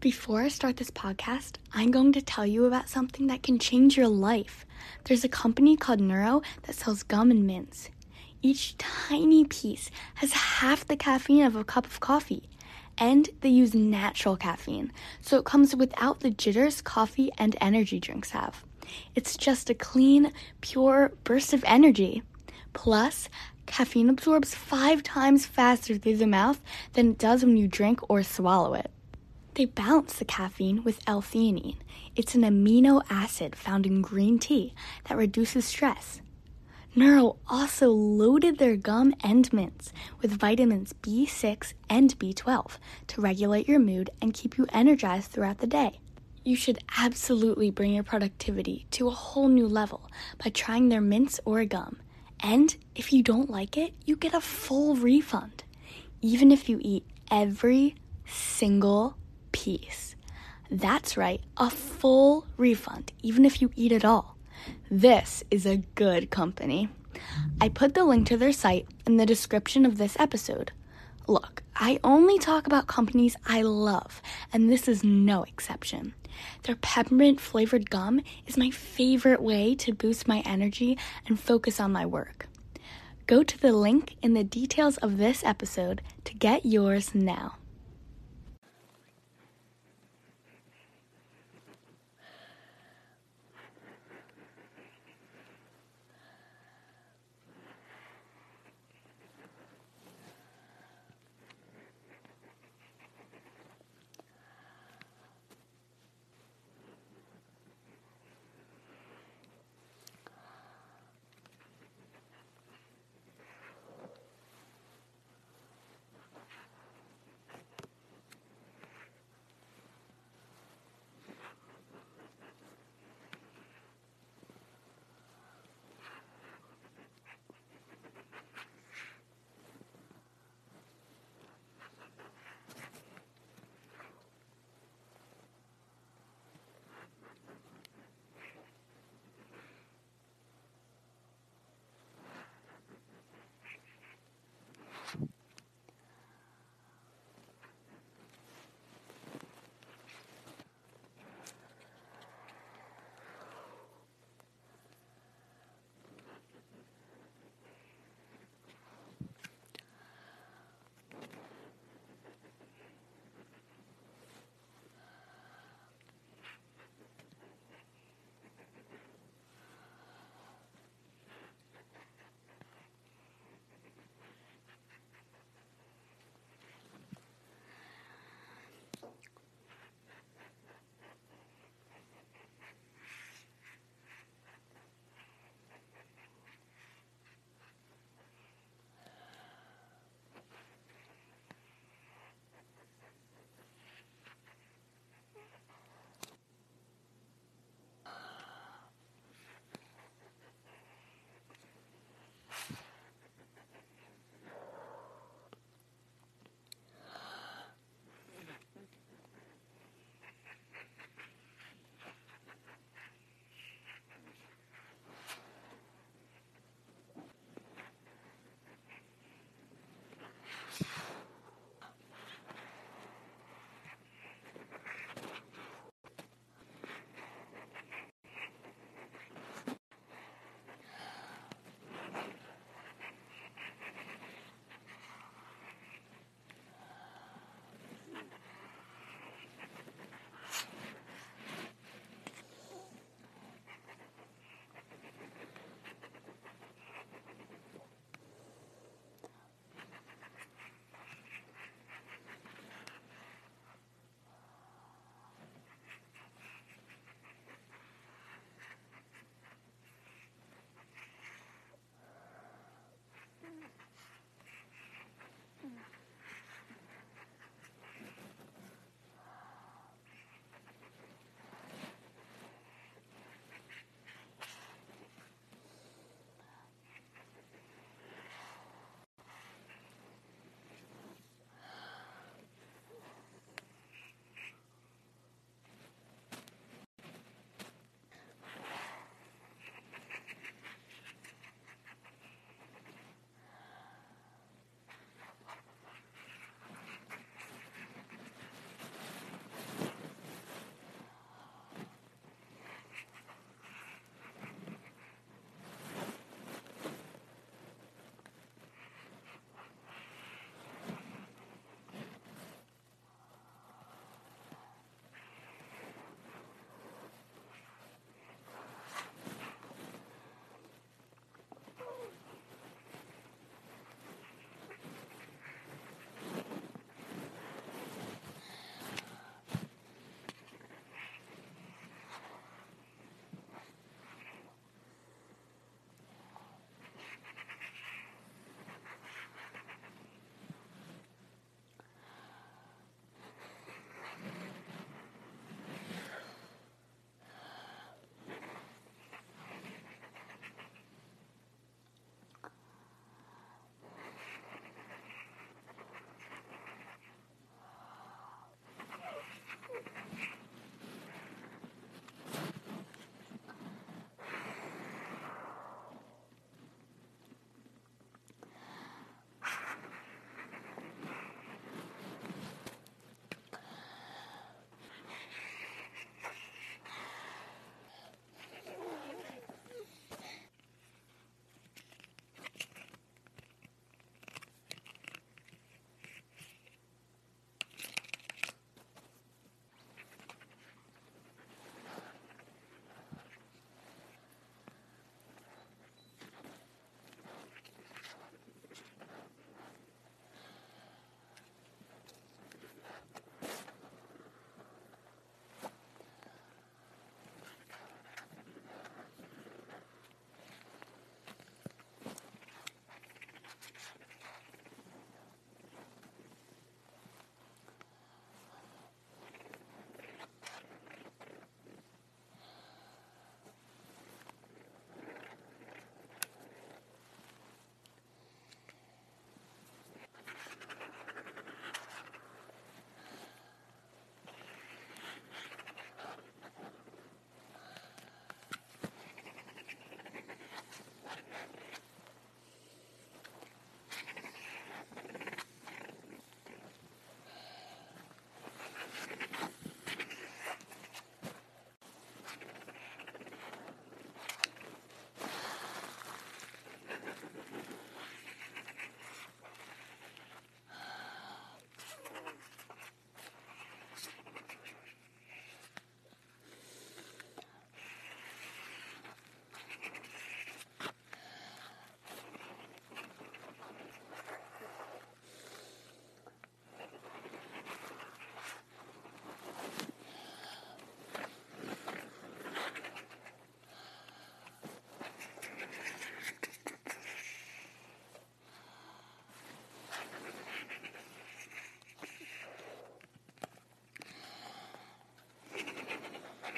Before I start this podcast, I'm going to tell you about something that can change your life. There's a company called Neuro that sells gum and mints. Each tiny piece has half the caffeine of a cup of coffee. And they use natural caffeine, so it comes without the jitters coffee and energy drinks have. It's just a clean, pure burst of energy. Plus, caffeine absorbs five times faster through the mouth than it does when you drink or swallow it. They balance the caffeine with L-theanine. It's an amino acid found in green tea that reduces stress. Neuro also loaded their gum and mints with vitamins B6 and B12 to regulate your mood and keep you energized throughout the day. You should absolutely bring your productivity to a whole new level by trying their mints or gum. And if you don't like it, you get a full refund, even if you eat every single piece. That's right, a full refund, even if you eat it all. This is a good company. I put the link to their site in the description of this episode. Look, I only talk about companies I love, and this is no exception. Their peppermint flavored gum is my favorite way to boost my energy and focus on my work. Go to the link in the details of this episode to get yours now.